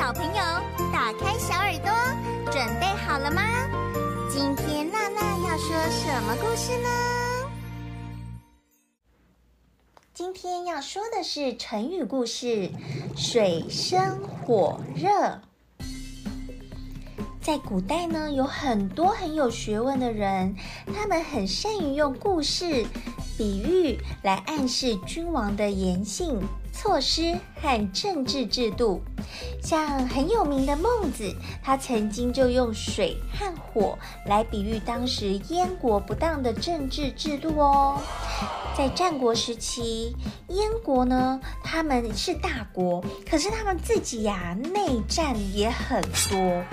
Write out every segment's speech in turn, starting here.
小朋友，打开小耳朵，准备好了吗？今天娜娜要说什么故事呢？今天要说的是成语故事“水深火热”。在古代呢，有很多很有学问的人，他们很善于用故事、比喻来暗示君王的言行。措施和政治制度，像很有名的孟子，他曾经就用水和火来比喻当时燕国不当的政治制度哦。在战国时期，燕国呢，他们是大国，可是他们自己呀、内战也很多，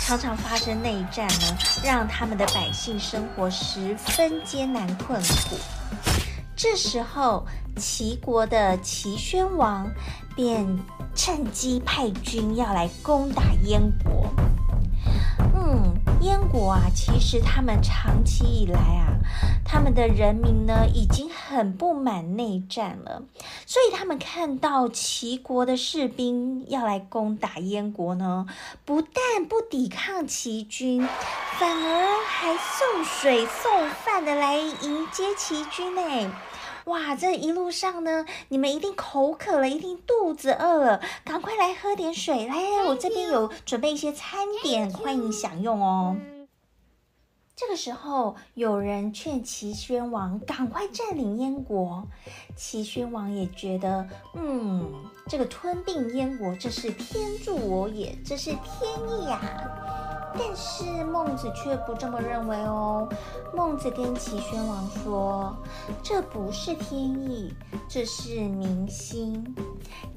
常常发生内战呢，让他们的百姓生活十分艰难困苦。这时候，齐国的齐宣王便趁机派军要来攻打燕国。嗯，燕国啊，其实他们长期以来啊，他们的人民呢已经很不满内战了，所以他们看到齐国的士兵要来攻打燕国呢，不但不抵抗齐军，反而还送水送饭的来迎接齐军呢。哇，这一路上呢，你们一定口渴了，一定肚子饿了，赶快来喝点水。来，我这边有准备一些餐点，欢迎享用哦。这个时候，有人劝齐宣王赶快占领燕国，齐宣王也觉得，嗯，这个吞并燕国，这是天助我也，这是天意呀。但是孟子却不这么认为哦。孟子跟齐宣王说：“这不是天意，这是民心。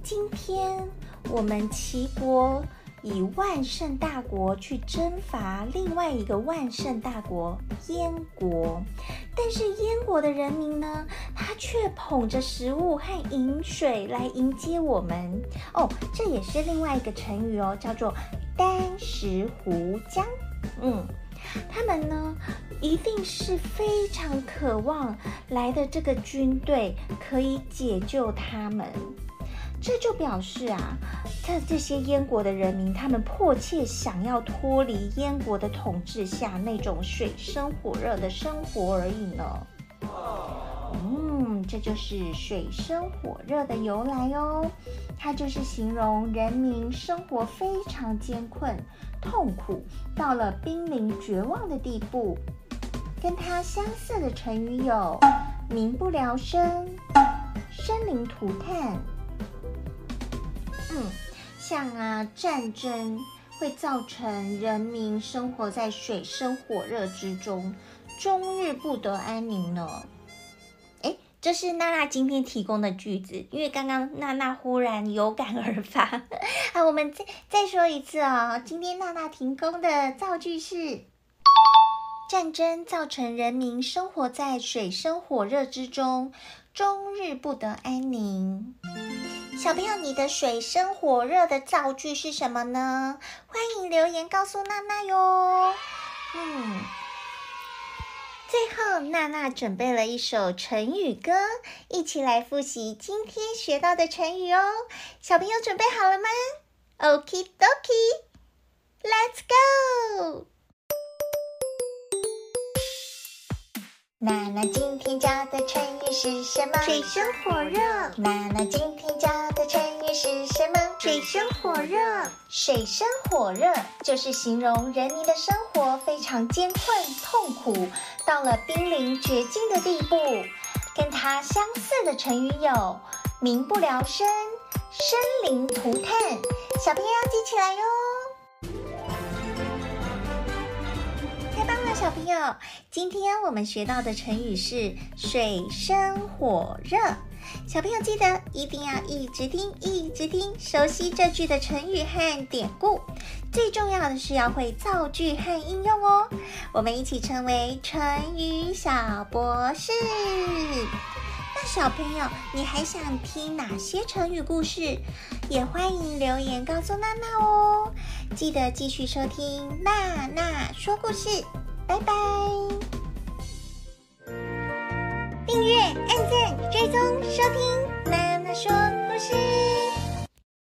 今天我们齐国以万圣大国去征伐另外一个万圣大国燕国，但是燕国的人民呢，他却捧着食物和饮水来迎接我们。哦，这也是另外一个成语哦，叫做。”簞食壶浆，嗯，他们呢，一定是非常渴望来的这个军队可以解救他们。这就表示啊，在这些燕国的人民，他们迫切想要脱离燕国的统治下那种水深火热的生活而已呢。嗯，这就是水深火热的由来哦。它就是形容人民生活非常艰困、痛苦，到了濒临绝望的地步。跟它相似的成语有“民不聊生”“生灵涂炭”。嗯，像啊，战争会造成人民生活在水深火热之中，终日不得安宁呢。这是娜娜今天提供的句子，因为刚刚娜娜忽然有感而发。啊，我们再再说一次哦。今天娜娜提供的造句是：战争造成人民生活在水深火热之中，终日不得安宁。小朋友，你的水深火热的造句是什么呢？欢迎留言告诉娜娜哟。嗯。最后，娜娜准备了一首成语歌，一起来复习今天学到的成语哦。小朋友准备好了吗？Okie dokie，Let's go！娜娜今天教的成语是什么？水深火热。娜娜今天教的成语是什么？水深火热。水深火热就是形容人民的生活非常艰困痛苦，到了濒临绝境的地步。跟它相似的成语有“民不聊生”“生灵涂炭”。小朋友要记起来哟。小朋友，今天我们学到的成语是“水深火热”。小朋友记得一定要一直听，一直听，熟悉这句的成语和典故。最重要的是要会造句和应用哦。我们一起成为成语小博士。那小朋友，你还想听哪些成语故事？也欢迎留言告诉娜娜哦。记得继续收听娜娜说故事。拜拜！订阅、按赞、追踪、收听，妈妈说。